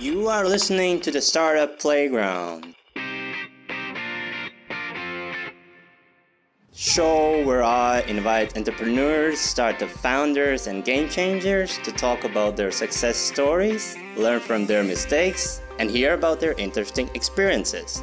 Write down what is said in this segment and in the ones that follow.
You are listening to the Startup Playground. Show where I invite entrepreneurs, startup founders, and game changers to talk about their success stories, learn from their mistakes, and hear about their interesting experiences.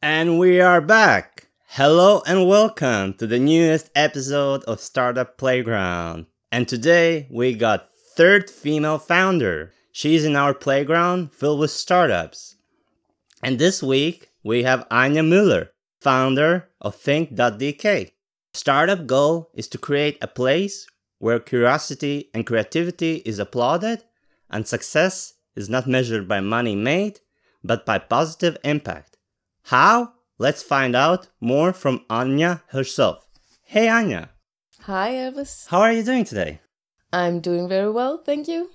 And we are back. Hello and welcome to the newest episode of Startup Playground. And today we got third female founder. She's in our playground filled with startups. And this week we have Anya Müller, founder of Think.dk. Startup goal is to create a place where curiosity and creativity is applauded and success is not measured by money made, but by positive impact. How? Let's find out more from Anya herself. Hey Anja. Hi, Elvis. How are you doing today? I'm doing very well, thank you.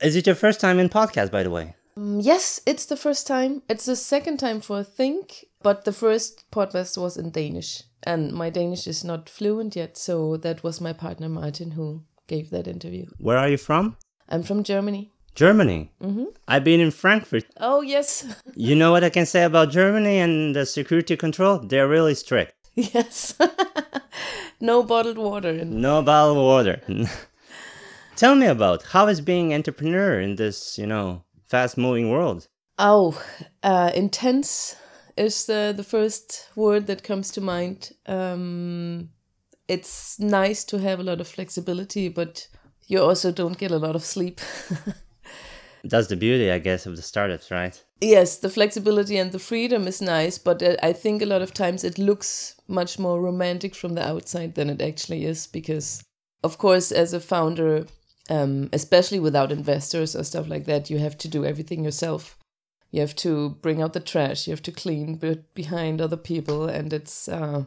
Is it your first time in podcast, by the way? Um, yes, it's the first time. It's the second time for Think, but the first podcast was in Danish. And my Danish is not fluent yet, so that was my partner Martin who gave that interview. Where are you from? I'm from Germany. Germany. Mm-hmm. I've been in Frankfurt. Oh, yes. you know what I can say about Germany and the security control? They're really strict. Yes. no bottled water. No bottled water. Tell me about how is being entrepreneur in this, you know, fast moving world? Oh, uh, intense is the, the first word that comes to mind. Um, it's nice to have a lot of flexibility, but you also don't get a lot of sleep. That's the beauty, I guess, of the startups, right? Yes, the flexibility and the freedom is nice, but uh, I think a lot of times it looks much more romantic from the outside than it actually is because, of course, as a founder, um, especially without investors or stuff like that, you have to do everything yourself. You have to bring out the trash, you have to clean behind other people, and it's, uh,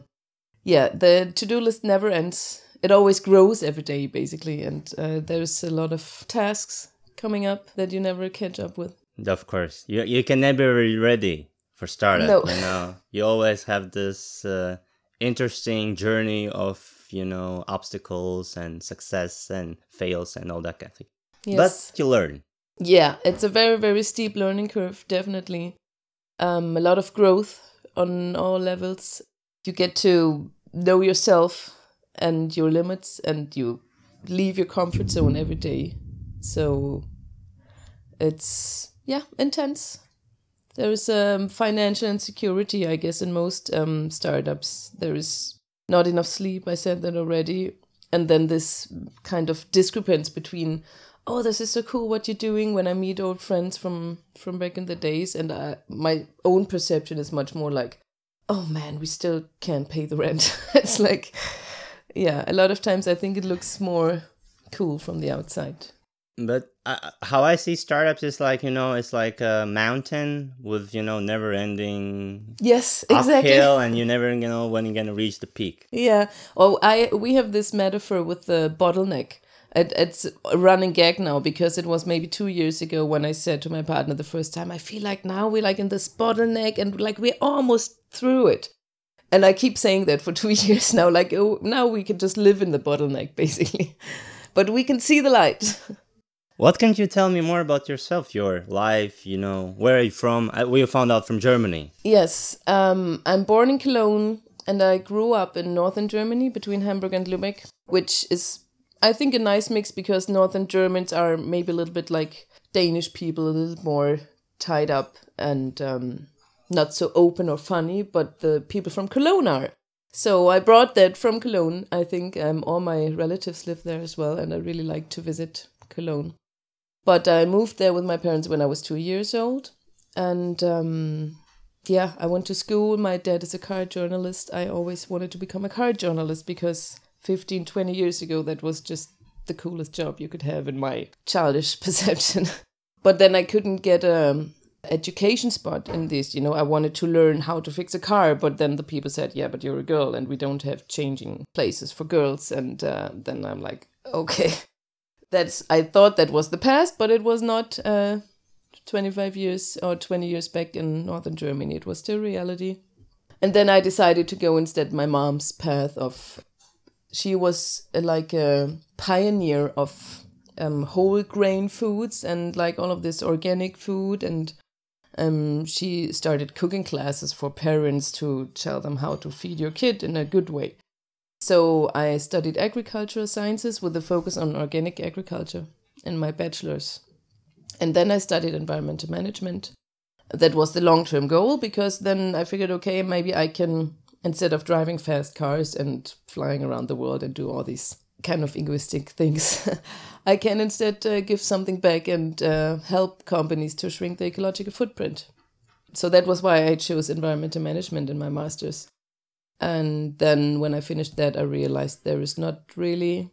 yeah, the to do list never ends. It always grows every day, basically, and uh, there's a lot of tasks coming up that you never catch up with. Of course, you you can never be ready for startup. No. You know, you always have this uh, interesting journey of you know obstacles and success and fails and all that kind of thing. Yes. But you learn. Yeah, it's a very very steep learning curve, definitely. Um, a lot of growth on all levels. You get to know yourself and your limits, and you leave your comfort zone every day so it's yeah intense. There is um, financial insecurity, I guess, in most um, startups. There is not enough sleep. I said that already, and then this kind of discrepancy between oh this is so cool what you're doing when i meet old friends from from back in the days and I, my own perception is much more like oh man we still can't pay the rent it's like yeah a lot of times i think it looks more cool from the outside but how I see startups is like you know it's like a mountain with you know never ending yes exactly uphill and you never you know when you're gonna reach the peak. Yeah. Oh, I we have this metaphor with the bottleneck. It, it's a running gag now because it was maybe two years ago when I said to my partner the first time, I feel like now we're like in this bottleneck and like we're almost through it. And I keep saying that for two years now, like oh now we can just live in the bottleneck basically, but we can see the light. What can you tell me more about yourself, your life? You know, where are you from? We found out from Germany. Yes, um, I'm born in Cologne and I grew up in northern Germany between Hamburg and Lübeck, which is, I think, a nice mix because northern Germans are maybe a little bit like Danish people, a little more tied up and um, not so open or funny, but the people from Cologne are. So I brought that from Cologne. I think um, all my relatives live there as well, and I really like to visit Cologne. But I moved there with my parents when I was two years old. And um, yeah, I went to school. My dad is a car journalist. I always wanted to become a car journalist because 15, 20 years ago, that was just the coolest job you could have in my childish perception. but then I couldn't get a education spot in this. You know, I wanted to learn how to fix a car, but then the people said, "Yeah, but you're a girl, and we don't have changing places for girls." And uh, then I'm like, "Okay, that's I thought that was the past, but it was not. Uh, 25 years or 20 years back in northern Germany, it was still reality. And then I decided to go instead my mom's path of she was uh, like a pioneer of um, whole grain foods and like all of this organic food and um, she started cooking classes for parents to tell them how to feed your kid in a good way. So I studied agricultural sciences with a focus on organic agriculture in my bachelor's. And then I studied environmental management. That was the long term goal because then I figured, okay, maybe I can, instead of driving fast cars and flying around the world and do all these kind of egoistic things, I can instead uh, give something back and uh, help companies to shrink the ecological footprint. So that was why I chose environmental management in my master's. And then when I finished that, I realized there is not really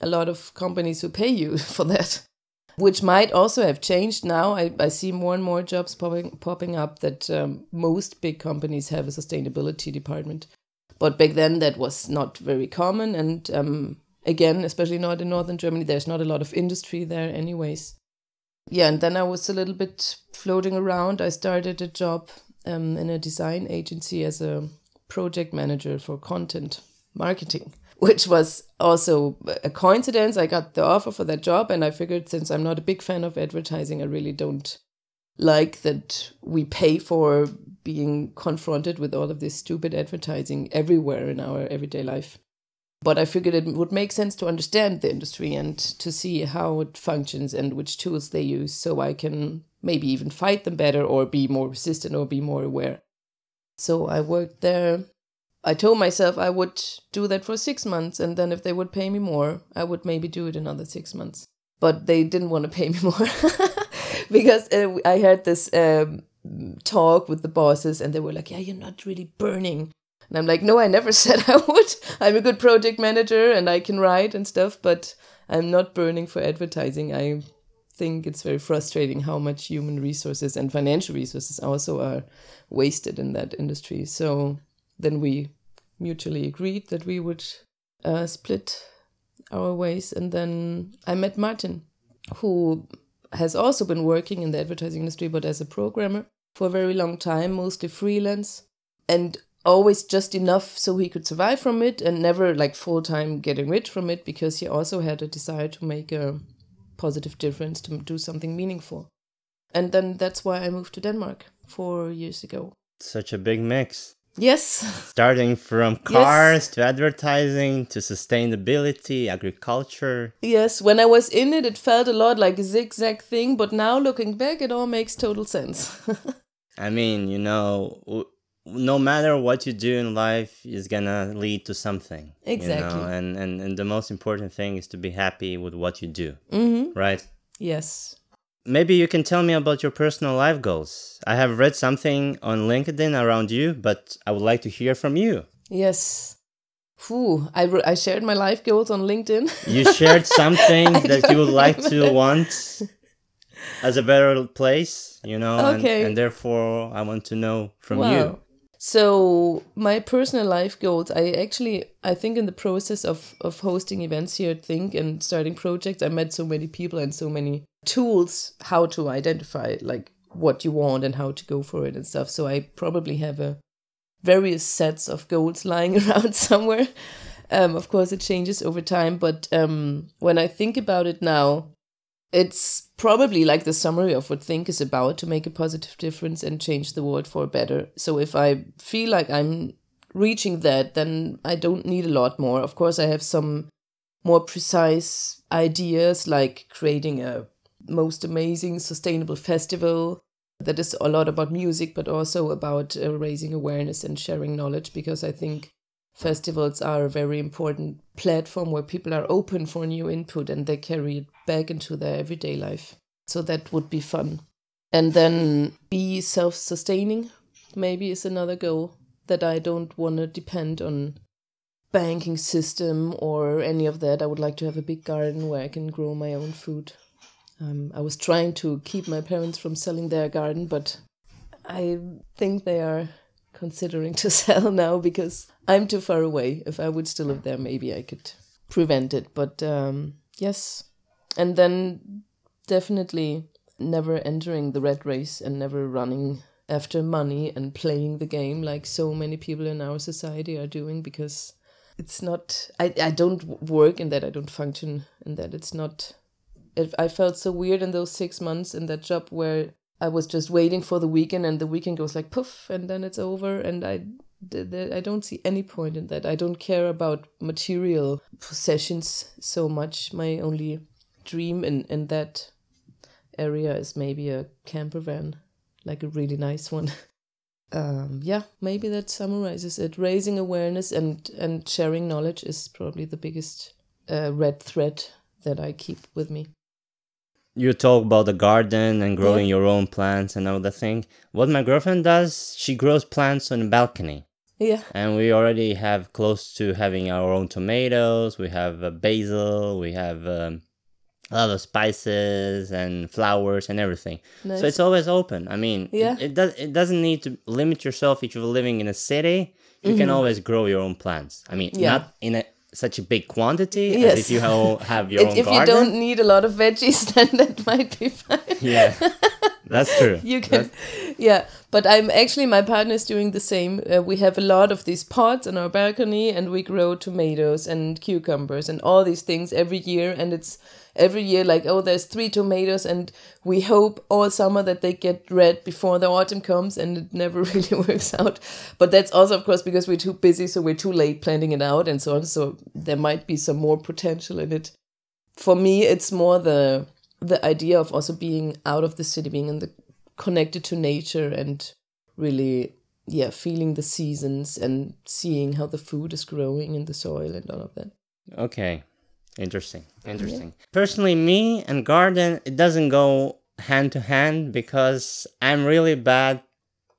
a lot of companies who pay you for that, which might also have changed now. I, I see more and more jobs popping, popping up that um, most big companies have a sustainability department. But back then, that was not very common. And um, again, especially not in northern Germany, there's not a lot of industry there, anyways. Yeah, and then I was a little bit floating around. I started a job um, in a design agency as a project manager for content marketing, which was also a coincidence. I got the offer for that job, and I figured since I'm not a big fan of advertising, I really don't like that we pay for being confronted with all of this stupid advertising everywhere in our everyday life. But I figured it would make sense to understand the industry and to see how it functions and which tools they use so I can maybe even fight them better or be more resistant or be more aware. So I worked there. I told myself I would do that for six months and then if they would pay me more, I would maybe do it another six months. But they didn't want to pay me more because uh, I had this um, talk with the bosses and they were like, Yeah, you're not really burning and I'm like, no, I never said I would. I'm a good project manager and I can write and stuff, but I'm not burning for advertising. I think it's very frustrating how much human resources and financial resources also are wasted in that industry. So then we mutually agreed that we would uh, split our ways. And then I met Martin, who has also been working in the advertising industry, but as a programmer for a very long time, mostly freelance. And always just enough so he could survive from it and never like full time getting rich from it because he also had a desire to make a positive difference, to do something meaningful. And then that's why I moved to Denmark four years ago. Such a big mix. Yes. Starting from cars yes. to advertising to sustainability, agriculture. Yes, when I was in it, it felt a lot like a zigzag thing, but now looking back, it all makes total sense. I mean, you know, no matter what you do in life is gonna lead to something exactly you know? and, and and the most important thing is to be happy with what you do mm-hmm. right yes maybe you can tell me about your personal life goals i have read something on linkedin around you but i would like to hear from you yes Whew, I, I shared my life goals on LinkedIn. you shared something that you would like to want as a better place, you know, okay. and, and therefore I want to know from wow. you. So my personal life goals, I actually, I think in the process of, of hosting events here at Think and starting projects, I met so many people and so many tools how to identify like what you want and how to go for it and stuff. So I probably have a various sets of goals lying around somewhere. Um, of course, it changes over time, but um, when I think about it now, it's probably like the summary of what Think is about to make a positive difference and change the world for better. So if I feel like I'm reaching that, then I don't need a lot more. Of course, I have some more precise ideas like creating a most amazing sustainable festival that is a lot about music, but also about uh, raising awareness and sharing knowledge because I think festivals are a very important platform where people are open for new input and they carry it back into their everyday life. So that would be fun. And then be self sustaining, maybe, is another goal that I don't want to depend on banking system or any of that. I would like to have a big garden where I can grow my own food. Um, I was trying to keep my parents from selling their garden, but I think they are considering to sell now because I'm too far away. If I would still live there, maybe I could prevent it. But um, yes. And then definitely never entering the red race and never running after money and playing the game like so many people in our society are doing because it's not. I I don't work in that. I don't function in that. It's not. It, I felt so weird in those six months in that job where I was just waiting for the weekend, and the weekend goes like poof, and then it's over, and I I don't see any point in that. I don't care about material possessions so much. My only dream in, in that area is maybe a camper van, like a really nice one. um, yeah, maybe that summarizes it. Raising awareness and, and sharing knowledge is probably the biggest uh, red thread that I keep with me. You talk about the garden and growing yeah. your own plants and all the thing. What my girlfriend does, she grows plants on a balcony. Yeah. And we already have close to having our own tomatoes. We have uh, basil. We have um, a lot of spices and flowers and everything. Nice. So it's always open. I mean, yeah. it, it, does. It doesn't need to limit yourself if you're living in a city. You mm-hmm. can always grow your own plants. I mean, yeah. not in a such a big quantity yes. as if you have, have your own if garden. If you don't need a lot of veggies, then that might be fine. Yeah. That's true. you can, That's... yeah. But I'm actually my partner is doing the same. Uh, we have a lot of these pots on our balcony, and we grow tomatoes and cucumbers and all these things every year. And it's every year like, oh, there's three tomatoes, and we hope all summer that they get red before the autumn comes, and it never really works out. But that's also, of course, because we're too busy, so we're too late planting it out and so on. So there might be some more potential in it. For me, it's more the the idea of also being out of the city, being in the connected to nature and really yeah feeling the seasons and seeing how the food is growing in the soil and all of that. Okay. Interesting. Interesting. Yeah. personally me and garden it doesn't go hand to hand because i'm really bad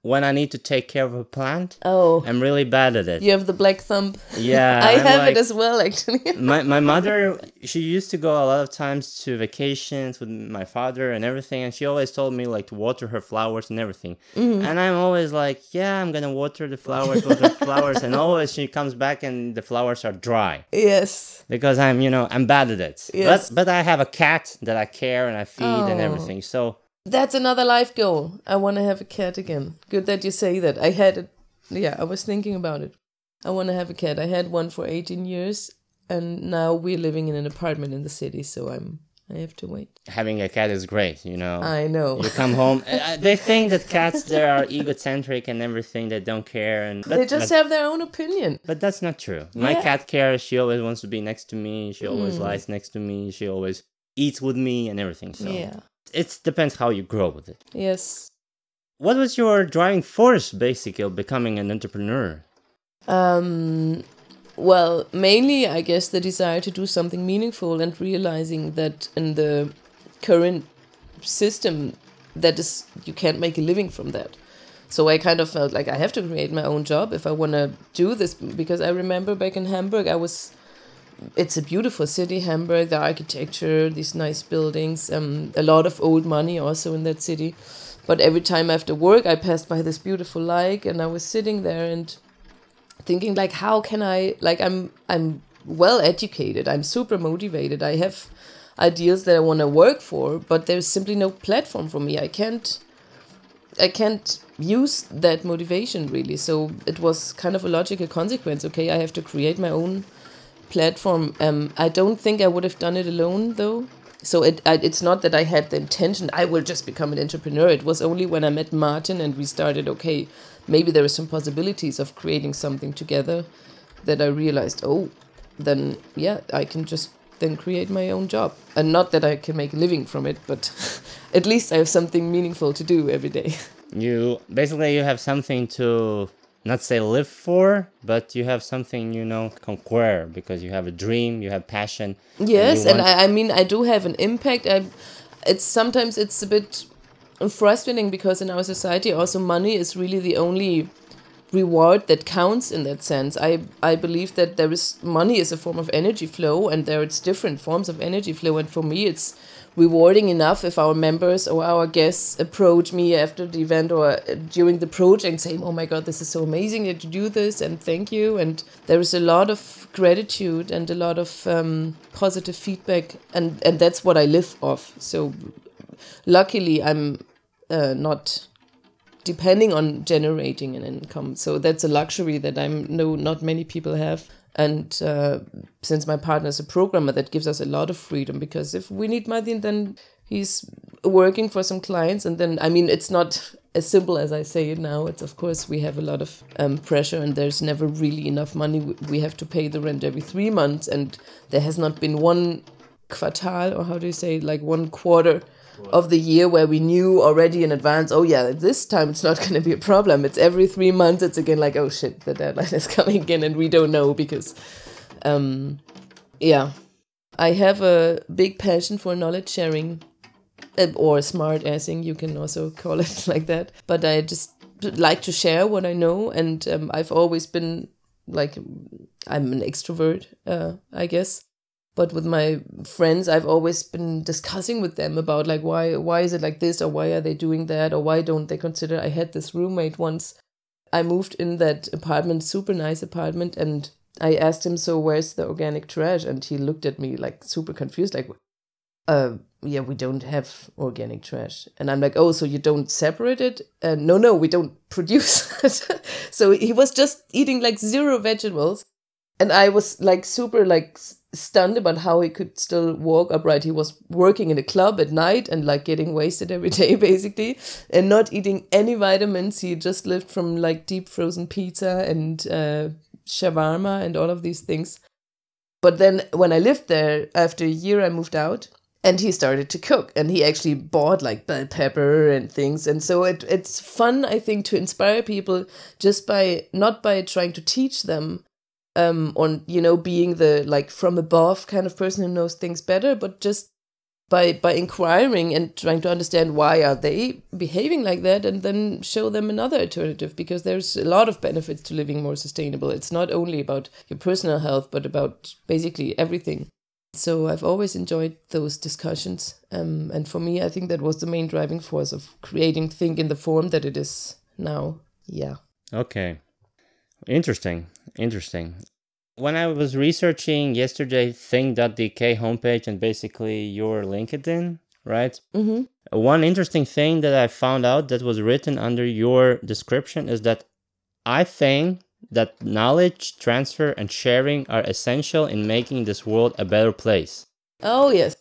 when I need to take care of a plant. Oh, I'm really bad at it. You have the black thumb. Yeah, I I'm have like, it as well. Actually, my my mother she used to go a lot of times to vacations with my father and everything, and she always told me like to water her flowers and everything. Mm. And I'm always like, yeah, I'm gonna water the flowers, water flowers, and always she comes back and the flowers are dry. Yes, because I'm you know I'm bad at it. Yes, but but I have a cat that I care and I feed oh. and everything, so that's another life goal. I want to have a cat again. Good that you say that. I had it. Yeah, I was thinking about it. I want to have a cat. I had one for 18 years and now we're living in an apartment in the city, so I'm I have to wait. Having a cat is great, you know. I know. You come home. Uh, they think that cats they are egocentric and everything. They don't care, and they just have their own opinion. But that's not true. My yeah. cat cares. She always wants to be next to me. She always mm. lies next to me. She always eats with me and everything. So yeah, it depends how you grow with it. Yes. What was your driving force, basically, of becoming an entrepreneur? Um, well, mainly, I guess, the desire to do something meaningful and realizing that in the current system, that is, you can't make a living from that. So I kind of felt like I have to create my own job if I want to do this because I remember back in Hamburg, I was it's a beautiful city, Hamburg. The architecture, these nice buildings, um, a lot of old money also in that city. But every time after work, I passed by this beautiful lake, and I was sitting there and thinking, like, how can I? Like, I'm I'm well educated. I'm super motivated. I have ideals that I want to work for, but there's simply no platform for me. I can't. I can't use that motivation really. So it was kind of a logical consequence. Okay, I have to create my own platform. Um, I don't think I would have done it alone though. So it I, it's not that I had the intention I will just become an entrepreneur. It was only when I met Martin and we started. Okay, maybe there are some possibilities of creating something together that I realized. Oh, then yeah, I can just then create my own job. And not that I can make a living from it, but at least I have something meaningful to do every day. You basically you have something to not say live for, but you have something you know conquer because you have a dream, you have passion. Yes, and, and I, I mean I do have an impact. I, it's sometimes it's a bit frustrating because in our society also money is really the only reward that counts in that sense. I I believe that there is money is a form of energy flow and there it's different forms of energy flow and for me it's rewarding enough if our members or our guests approach me after the event or during the project saying, Oh my God, this is so amazing that you do this and thank you. And there is a lot of gratitude and a lot of um, positive feedback, and, and that's what I live off. So luckily, I'm uh, not depending on generating an income. So that's a luxury that I'm no not many people have. And uh, since my partner is a programmer, that gives us a lot of freedom because if we need money, then he's working for some clients. And then, I mean, it's not as simple as I say it now. It's of course we have a lot of um, pressure, and there's never really enough money. We have to pay the rent every three months, and there has not been one quartal, or how do you say, like one quarter of the year where we knew already in advance, oh yeah, this time it's not going to be a problem. It's every three months. It's again like, oh shit, the deadline is coming again, and we don't know because, um, yeah, I have a big passion for knowledge sharing, uh, or smart assing. You can also call it like that. But I just like to share what I know, and um, I've always been like, I'm an extrovert, uh, I guess but with my friends i've always been discussing with them about like why why is it like this or why are they doing that or why don't they consider i had this roommate once. I moved in that apartment super nice apartment and i asked him so where's the organic trash? And he looked at me like super confused like uh yeah we don't have organic trash. And i'm like oh so you don't separate it? Uh, no no we don't produce it. So he was just eating like zero vegetables. And i was like super like stunned about how he could still walk upright. He was working in a club at night and like getting wasted every day, basically, and not eating any vitamins. He just lived from like deep frozen pizza and uh, shawarma and all of these things. But then when I lived there, after a year, I moved out and he started to cook and he actually bought like bell pepper and things and so it, it's fun i think to inspire people just by not by trying to teach them um, on you know being the like from above kind of person who knows things better, but just by by inquiring and trying to understand why are they behaving like that and then show them another alternative because there's a lot of benefits to living more sustainable. It's not only about your personal health but about basically everything. So i've always enjoyed those discussions um, and for me i think that was the main driving force of creating think in the form that it is now. Yeah. Okay interesting Interesting. When I was researching yesterday, think.dk homepage and basically your LinkedIn, right? Mm-hmm. One interesting thing that I found out that was written under your description is that I think that knowledge transfer and sharing are essential in making this world a better place. Oh, yes.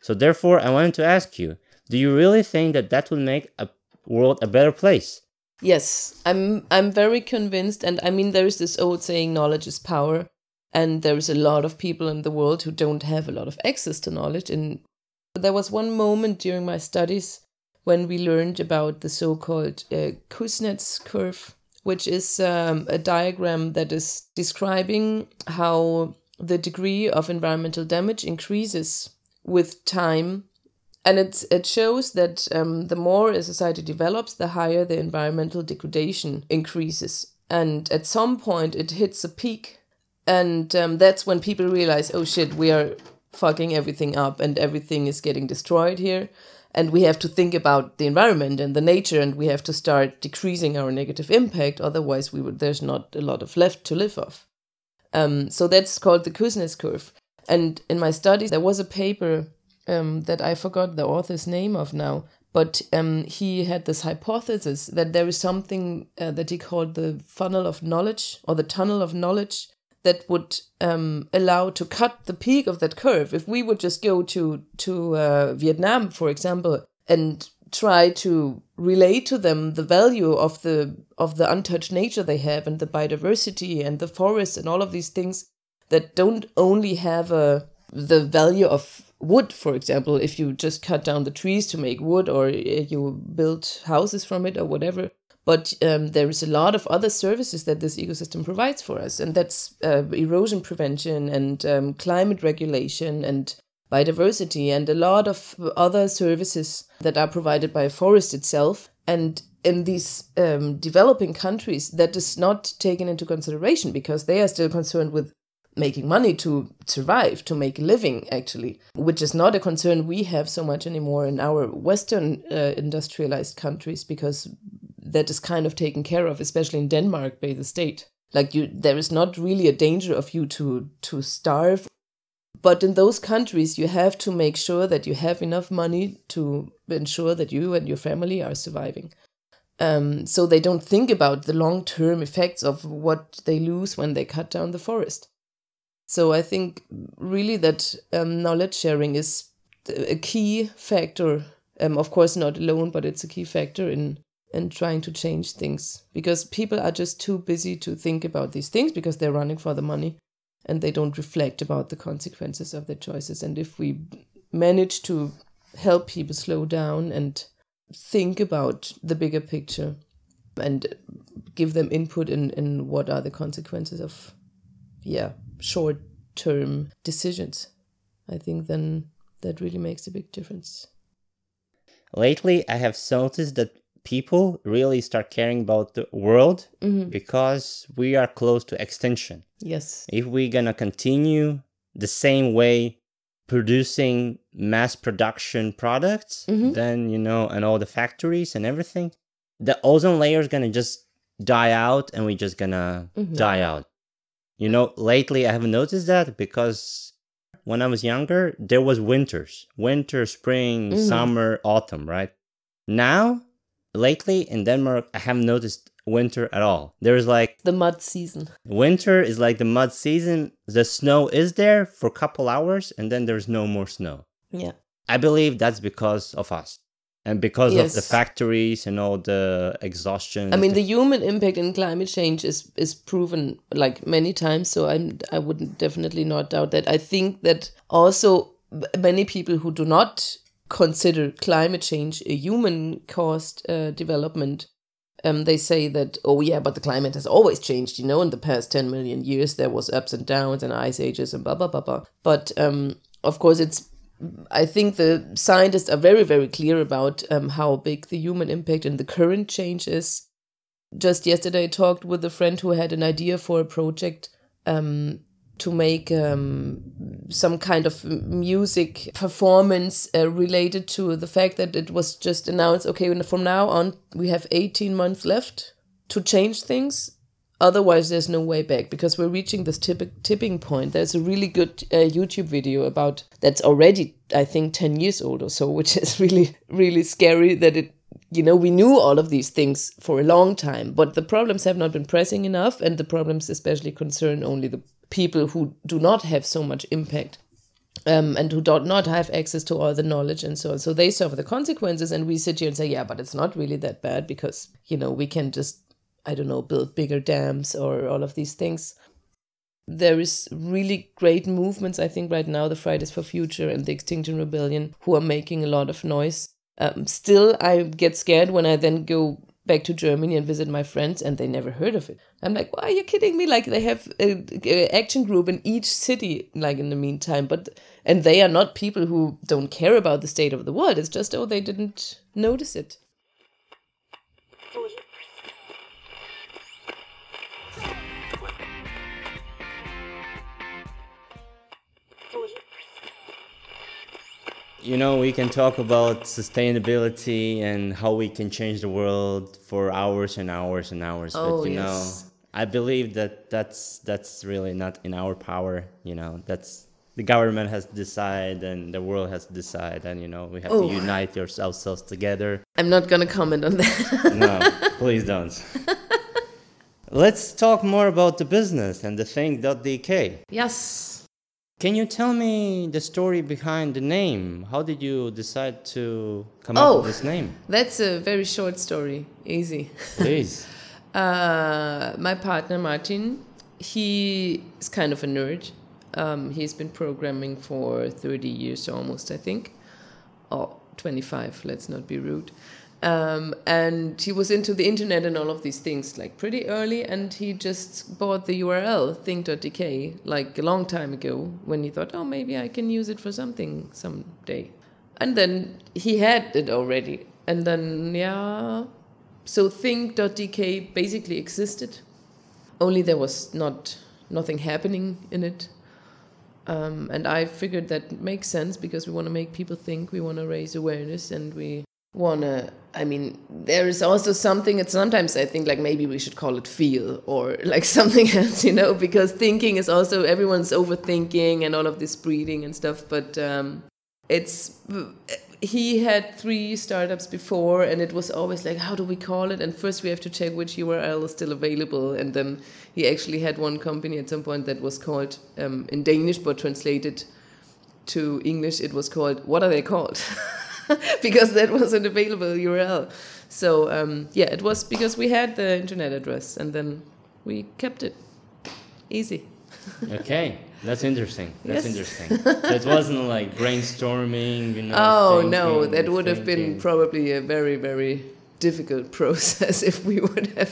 So, therefore, I wanted to ask you do you really think that that will make a world a better place? Yes, I'm I'm very convinced and I mean there's this old saying knowledge is power and there's a lot of people in the world who don't have a lot of access to knowledge and there was one moment during my studies when we learned about the so-called uh, Kuznets curve which is um, a diagram that is describing how the degree of environmental damage increases with time and it it shows that um, the more a society develops, the higher the environmental degradation increases, and at some point it hits a peak, and um, that's when people realize, oh shit, we are fucking everything up, and everything is getting destroyed here, and we have to think about the environment and the nature, and we have to start decreasing our negative impact. Otherwise, we would there's not a lot of left to live off. Um, so that's called the Kuznets curve. And in my studies, there was a paper um, that I forgot the author's name of now, but um, he had this hypothesis that there is something uh, that he called the funnel of knowledge or the tunnel of knowledge that would um, allow to cut the peak of that curve. If we would just go to to uh, Vietnam, for example, and try to relate to them the value of the of the untouched nature they have and the biodiversity and the forests and all of these things that don't only have a the value of wood, for example, if you just cut down the trees to make wood or uh, you build houses from it or whatever. But um, there is a lot of other services that this ecosystem provides for us, and that's uh, erosion prevention and um, climate regulation and biodiversity and a lot of other services that are provided by a forest itself. And in these um, developing countries, that is not taken into consideration because they are still concerned with making money to survive, to make a living, actually, which is not a concern we have so much anymore in our Western uh, industrialized countries because that is kind of taken care of, especially in Denmark by the state. Like you, there is not really a danger of you to to starve. But in those countries, you have to make sure that you have enough money to ensure that you and your family are surviving. Um, so they don't think about the long term effects of what they lose when they cut down the forest. So I think really that um, knowledge sharing is a key factor. Um, of course, not alone, but it's a key factor in in trying to change things because people are just too busy to think about these things because they're running for the money and they don't reflect about the consequences of their choices. And if we manage to help people slow down and think about the bigger picture and give them input in, in what are the consequences of yeah short term decisions i think then that really makes a big difference lately i have noticed that people really start caring about the world mm-hmm. because we are close to extinction yes if we're gonna continue the same way producing mass production products Mhm. then you know and all the factories and everything the ozone layer is gonna just die out and we're just gonna Mhm. die out you know lately i haven't noticed that because when i was younger there was winters winter spring Mhm. summer autumn right? Now lately in denmark i haven't noticed winter at all. There's like the mud season. Winter is like the mud season. The snow is there for a couple hours and then there's no more snow. Yeah. I believe that's because of us and because of the factories and all the exhaustion I mean, the human impact in climate change is is proven like many times. So I'm I wouldn't definitely not doubt that. I think that also many people who do not consider climate change a human caused uh, development. Um, they say that oh yeah, but the climate has always changed. You know, in the past ten million years, there was ups and downs and ice ages and blah blah blah blah. But um, of course, it's I think the scientists are very, very clear about um, how big the human impact and the current change is. Just yesterday, I talked with a friend who had an idea for a project um, to make um, some kind of music performance uh, related to the fact that it was just announced okay, from now on, we have 18 months left to change things otherwise there's no way back because we're reaching this tip- tipping point there's a really good uh, youtube video about that's already i think 10 years old or so which is really really scary that it you know we knew all of these things for a long time but the problems have not been pressing enough and the problems especially concern only the people who do not have so much impact um, and who do not have access to all the knowledge and so on. So they suffer the consequences, and we sit here and say, yeah, but it's not really that bad because, you know, we can just, I don't know, build bigger dams or all of these things. There is really great movements, I think, right now, the Fridays for Future and the Extinction Rebellion, who are making a lot of noise. Um, still, I get scared when I then go back to Germany and visit my friends, and they never heard of it. I'm like, why are you kidding me? Like they have a, a action group in each city, like in the meantime, but and they are not people who don't care about the state of the world. It's just oh, they didn't notice it. You know we can talk about sustainability and how we can change the world for hours and hours and hours Oh, but you yes. know i believe that that's that's really not in our power you know that's the government has to decide and the world has to decide and you know we have Oh. to unite ourselves together I'm not gonna comment on that. no please don't let's talk more about the business and the think.dk yes. Can you tell me the story behind the name how did you decide to come Oh. up with this name That's a very short story. Easy. please Uh, my partner Martin, he is kind of a nerd. Um, he's been programming for 30 years almost, I think. Oh, 25, let's not be rude. Um, and he was into the internet and all of these things like pretty early, and he just bought the URL think.dk like a long time ago when he thought, oh, maybe I can use it for something someday. And then he had it already. And then, yeah, so think.dk basically existed, only there was not nothing happening in it. Um, and I figured that makes sense because we want to make people think, we want to raise awareness, and we want to. I mean, there is also something. And sometimes I think like maybe we should call it feel or like something else, you know, because thinking is also everyone's overthinking and all of this breathing and stuff. But um, it's he had three startups before and it was always like how do we call it and first we have to check which url is still available and then he actually had one company at some point that was called um, in danish but translated to english it was called what are they called because that was an available url so um, yeah it was because we had the internet address and then we kept it easy okay that's interesting. That's Yes. interesting. it wasn't like brainstorming, you know. Oh no, thinking, that would have been probably a very very difficult process if we would have.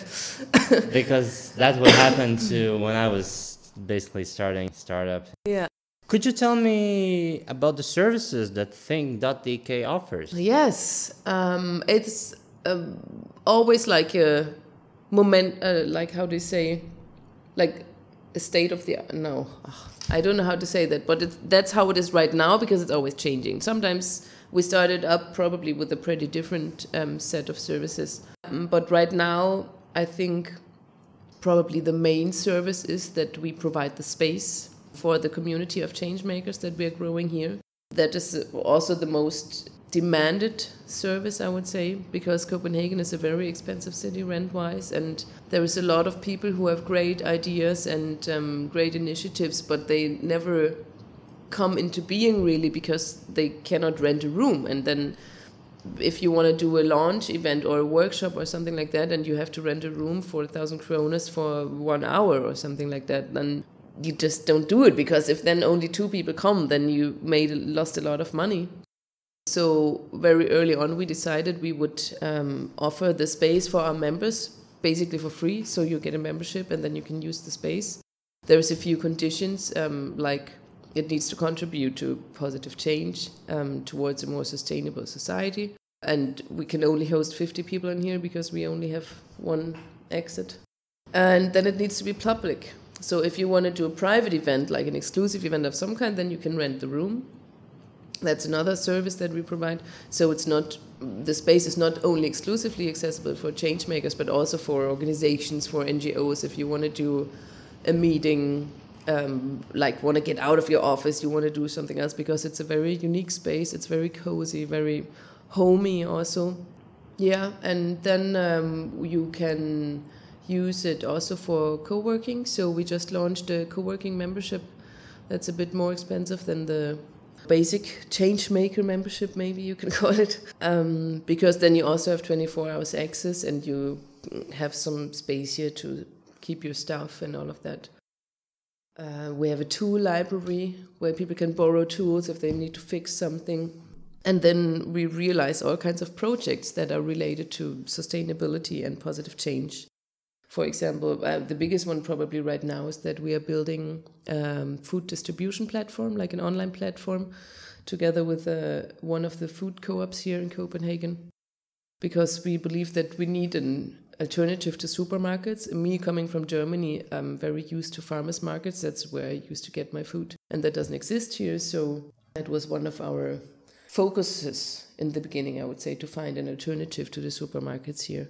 because that would happen to when I was basically starting startup. yeah. Could you tell me about the services that Think.dk offers? Yes, um, it's um, always like a moment, uh, like how do you say, like a state of the no. ugh, I don't know how to say that, but it's, that's how it is right now because it's always changing. Sometimes we started up probably with a pretty different um, set of services, Um, but right now I think probably the main service is that we provide the space for the community of change makers that we are growing here. That is also the most demanded service, I would say, because Copenhagen is a very expensive city rent wise, and there is a lot of people who have great ideas and um, great initiatives, but they never come into being really because they cannot rent a room and then if you want to do a launch event or a workshop or something like that and you have to rent a room for a thousand kronas for one hour or something like that then you just don't do it because if then only two people come then you made lost a lot of money so very early on we decided we would um, offer the space for our members basically for free so you get a membership and then you can use the space there's a few conditions um, like it needs to contribute to positive change um, towards a more sustainable society. And we can only host 50 people in here because we only have one exit. And then it needs to be public. So if you want to do a private event, like an exclusive event of some kind, then you can rent the room. That's another service that we provide. So it's not the space is not only exclusively accessible for change makers, but also for organizations, for NGOs. If you want to do a meeting, um, like want to get out of your office, you want to do something else because it's a very unique space. It's very cozy, very homey also. Yeah, and then um, you can use it also for co-working. So we just launched a co-working membership. That's a bit more expensive than the basic change maker membership, maybe you can call it, um, because then you also have 24 hours access and you have some space here to keep your stuff and all of that. Uh, we have a tool library where people can borrow tools if they need to fix something. And then we realize all kinds of projects that are related to sustainability and positive change. For example, uh, the biggest one probably right now is that we are building um, food distribution platform, like an online platform, together with uh, one of the food co-ops here in Copenhagen, because we believe that we need an alternative to supermarkets. Me coming from Germany, I'm very used to farmers markets. That's where I used to get my food, and that doesn't exist here. So that was one of our focuses in the beginning, I would say, to find an alternative to the supermarkets here.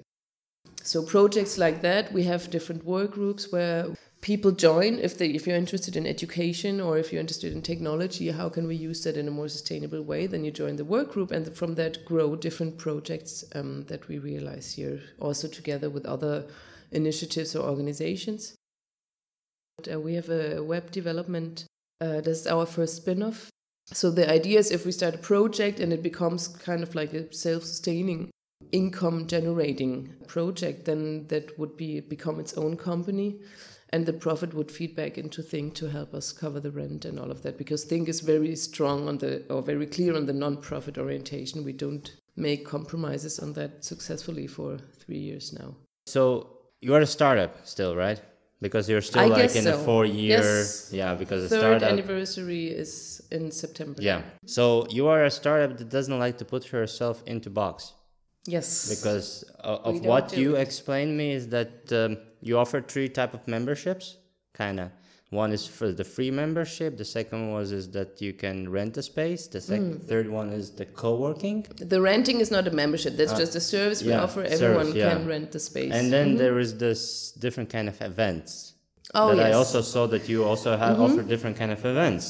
So projects like that, we have different work groups where people join. If they if you're interested in education or if you're interested in technology how can we use that in a more sustainable way? Then you join the work group and from that grow different projects um, that we realize here also together with other initiatives or organizations. Uh, we have a web development uh, this is our first spin-off. So the idea is if we start a project and it becomes kind of like a self-sustaining income generating project then that would be become its own company and the profit would feed back into Think to help us cover the rent and all of that because Think is very strong on the or very clear on the non-profit orientation. We don't make compromises on that successfully for three years now. So you are a startup still, right? Because you're still I like in the so. four year, Yes. yeah. Because a Third startup, anniversary is in September. yeah. So you are a startup that doesn't like to put herself into box Yes. because of, of We what you it. explained me is that um, you offer three type of memberships, kind of. One is for the free membership. The second was is that you can rent a space. The second, Mm. third one is the co-working, The renting is not a membership. That's just a service we Uh, yeah, offer. service, Everyone yeah. can rent the space. and then there is this different kind of events. oh that yes. I also saw that you also have offer different kind of events.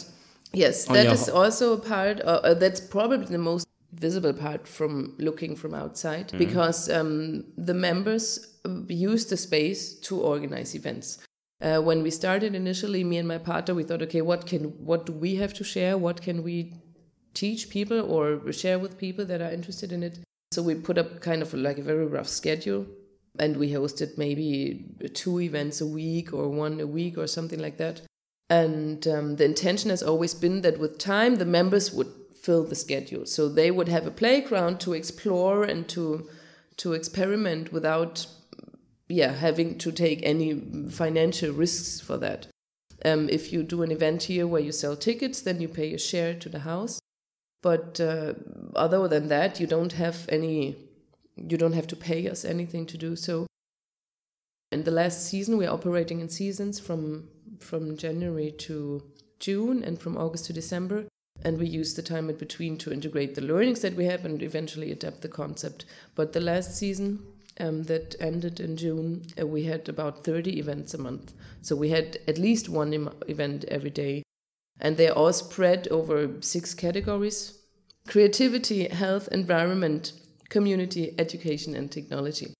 Yes, that your is also a part. Uh, uh, that's probably the most visible part from looking from outside because um, the members use the space to organize events. Uh, when we started initially, me and my partner, we thought, okay, what can what do we have to share? What can we teach people or share with people that are interested in it? So we put up kind of like a very rough schedule, and we hosted maybe two events a week or one a week or something like that. And um, the intention has always been that with time, the members would fill the schedule. So they would have a playground to explore and to to experiment without yeah having to take any financial risks for that. Um, if you do an event here where you sell tickets, then you pay a share to the house. But uh, other than that, you don't have any. You don't have to pay us anything to do so. In the last season, we're operating in seasons from from January to June and from August to December. And we use the time in between to integrate the learnings that we have and eventually adapt the concept. But the last season um, that ended in June, uh, we had about 30 events a month. So we had at least one em- event every day. And they're all spread over six categories creativity, health, environment, community, education, and technology.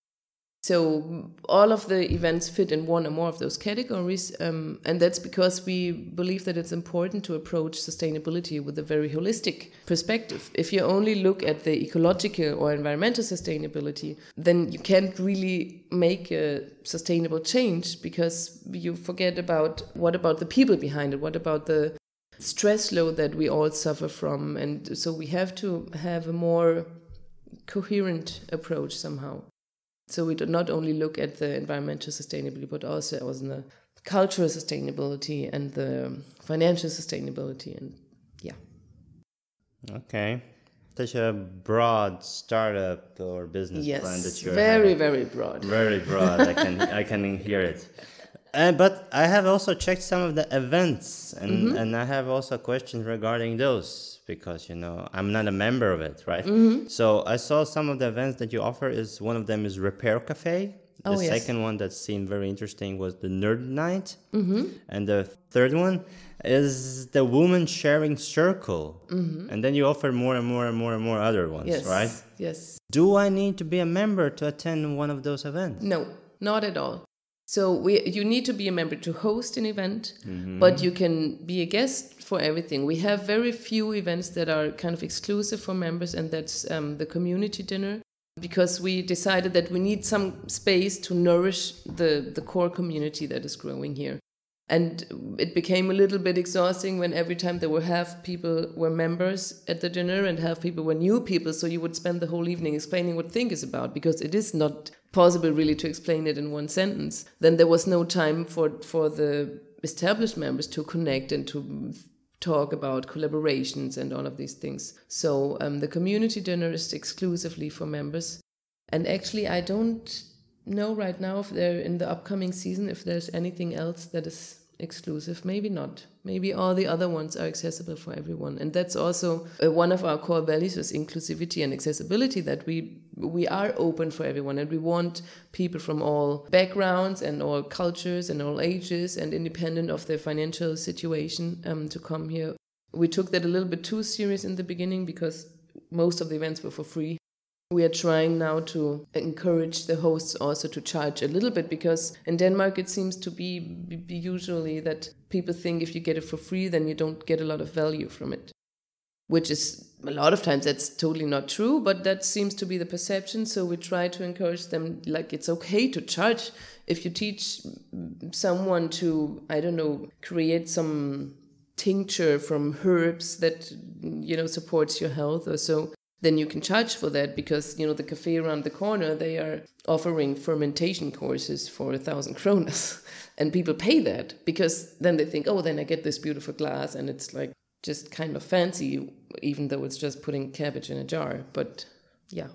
So all of the events fit in one or more of those categories, um, and that's because we believe that it's important to approach sustainability with a very holistic perspective. If you only look at the ecological or environmental sustainability, then you can't really make a sustainable change because you forget about what about the people behind it, what about the stress load that we all suffer from, and so we have to have a more coherent approach somehow. So we do not only look at the environmental sustainability, but also on the cultural sustainability and the financial sustainability, and yeah. Okay. Such a broad startup or business Yes, plan that you're very having. very broad. very broad. I can I can hear it. Uh, but I have also checked some of the events, and Mm-hmm. and I have also questions regarding those because you know I'm not a member of it, right? Mm-hmm. So I saw some of the events that you offer. Is one of them is Repair Cafe. The Oh, yes. second one that seemed very interesting was the Nerd Night, Mm-hmm. and the third one is the Woman Sharing Circle. And then you offer more and more and more and more other ones, Mm-hmm. Yes. right? Yes. Do I need to be a member to attend one of those events? No, not at all. So we you need to be a member to host an event, but you can be a guest for everything. We have very few events that are kind of exclusive for members, and that's um, the community dinner because we decided that we need some space to nourish the the core community that is growing here. And it became a little bit exhausting when every time there were half people were members at the dinner and half people were new people. So you would spend the whole evening explaining what Think is about because it is not possible really to explain it in one sentence. Then there was no time for, for the established members to connect and to talk about collaborations and all of these things. So um, the community dinner is exclusively for members. And actually, I don't know right now if there in the upcoming season if there's anything else that is exclusive. Maybe not. Maybe all the other ones are accessible for everyone. And that's also uh, one of our core values is inclusivity and accessibility. That we we are open for everyone, and we want people from all backgrounds and all cultures and all ages and independent of their financial situation um, to come here. We took that a little bit too serious in the beginning because most of the events were for free we are trying now to encourage the hosts also to charge a little bit because in Denmark it seems to be, usually that people think if you get it for free then you don't get a lot of value from it. Which is a lot of times that's totally not true but that seems to be the perception. So we try to encourage them like it's okay to charge. If you teach someone to i don't know create some tincture from herbs that you know supports your health or so then you can charge for that because you know the cafe around the corner they are offering fermentation courses for a thousand kronas and people pay that because then they think oh then i get this beautiful glass and it's like just kind of fancy even though it's just putting cabbage in a jar but yeah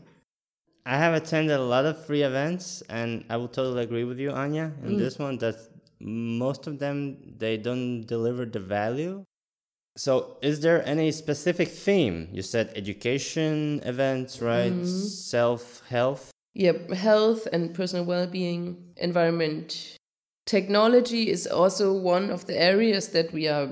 I have attended a lot of free events, and I will totally agree with you, Anya, Mm. in this one that most of them they don't deliver the value. So, is there any specific theme? You said education events, right? Mm-hmm. Self health. yeah health and personal well-being environment technology is also one of the areas that we are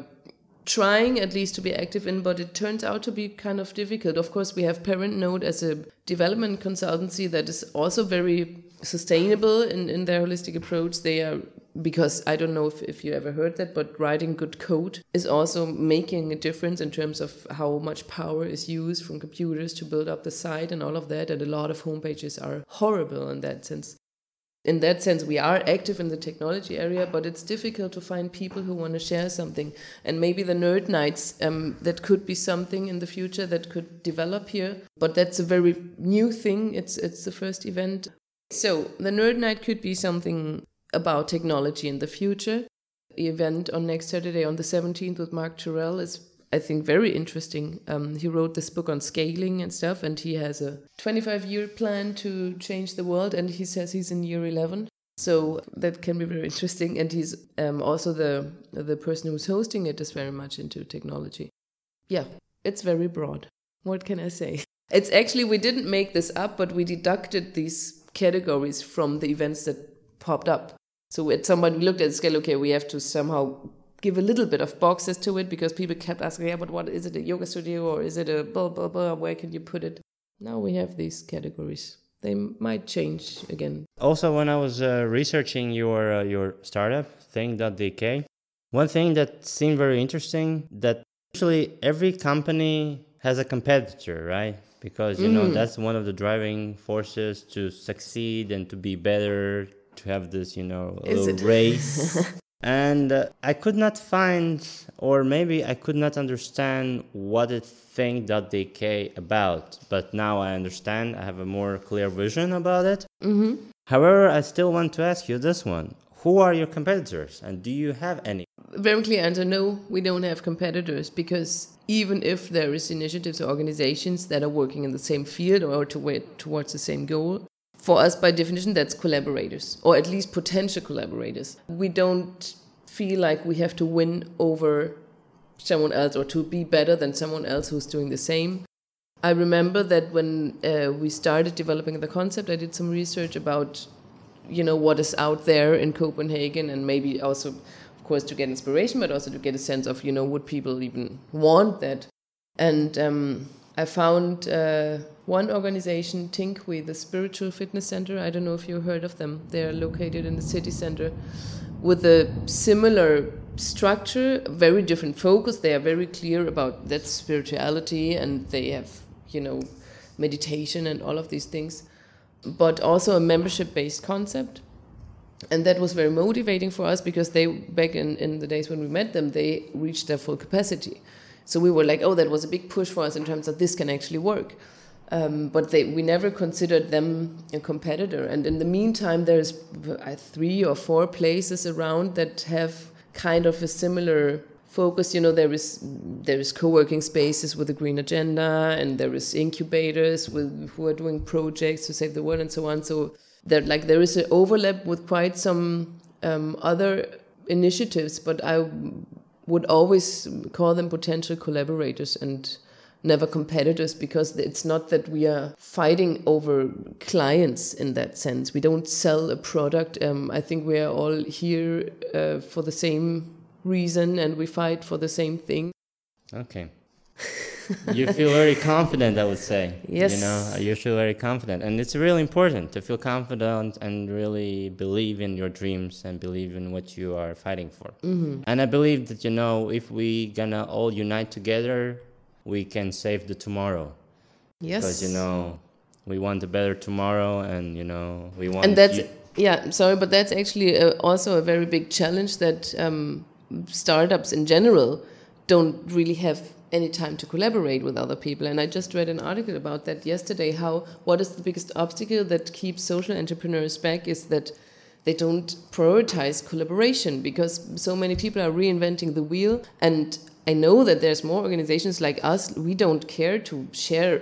trying at least to be active in, but it turns out to be kind of difficult. Of course, we have Parent Node as a development consultancy that is also very sustainable in, in their holistic approach. They are because I don't know if, if you ever heard that, but writing good code is also making a difference in terms of how much power is used from computers to build up the site and all of that. And a lot of homepages are horrible in that sense. In that sense, we are active in the technology area, but it's difficult to find people who want to share something. And maybe the Nerd Nights, um, that could be something in the future that could develop here. But that's a very new thing. It's it's the first event. So the Nerd Night could be something about technology in the future. The event on next Saturday on the 17th with Mark Turrell is, I think, very interesting. Um, he wrote this book on scaling and stuff, and he has a 25 year plan to change the world, and he says he's in year 11. So that can be very interesting. And he's um, also the, the person who's hosting it is very much into technology. Yeah, it's very broad. What can I say? It's actually, we didn't make this up, but we deducted these categories from the events that popped up. So at some point we looked at the scale, okay, we have to somehow give a little bit of boxes to it because people kept asking, yeah, but what is it a yoga studio or is it a blah blah blah? Where can you put it? Now we have these categories. They might change again. Also, when I was uh, researching your uh, your startup Think.dk, one thing that seemed very interesting that actually every company has a competitor, right? Because you mm. know that's one of the driving forces to succeed and to be better to have this, you know, little race. and uh, I could not find, or maybe I could not understand what it think.dk about. But now I understand. I have a more clear vision about it. Mm-hmm. However, I still want to ask you this one: Who are your competitors, and do you have any? Very clear answer: No, we don't have competitors because even if there is initiatives or organizations that are working in the same field or to towards the same goal, for us, by definition, that's collaborators, or at least potential collaborators. We don't feel like we have to win over someone else or to be better than someone else who's doing the same. I remember that when uh, we started developing the concept, I did some research about, you know, what is out there in Copenhagen, and maybe also, of course, to get inspiration, but also to get a sense of, you know, would people even want that? And um, I found uh, one organization, Tinkwi, the Spiritual Fitness Center. I don't know if you heard of them. They're located in the city center with a similar structure, very different focus. They are very clear about that spirituality and they have, you know, meditation and all of these things, but also a membership based concept. And that was very motivating for us because they, back in, in the days when we met them, they reached their full capacity. So we were like, oh, that was a big push for us in terms of this can actually work. Um, but they, we never considered them a competitor. And in the meantime, there's three or four places around that have kind of a similar focus. You know, there is there is co-working spaces with a green agenda, and there is incubators with who are doing projects to save the world and so on. So there like there is an overlap with quite some um, other initiatives, but I would always call them potential collaborators and never competitors because it's not that we are fighting over clients in that sense. We don't sell a product. Um, I think we are all here uh, for the same reason and we fight for the same thing. Okay. you feel very confident, I would say. Yes. You know, you feel very confident. And it's really important to feel confident and really believe in your dreams and believe in what you are fighting for. Mm-hmm. And I believe that, you know, if we gonna all unite together, we can save the tomorrow. Yes. Because, you know, we want a better tomorrow and, you know, we want. And that's, you- yeah, sorry, but that's actually a, also a very big challenge that um, startups in general don't really have any time to collaborate with other people. And I just read an article about that yesterday. How what is the biggest obstacle that keeps social entrepreneurs back is that they don't prioritize collaboration because so many people are reinventing the wheel. And I know that there's more organizations like us. We don't care to share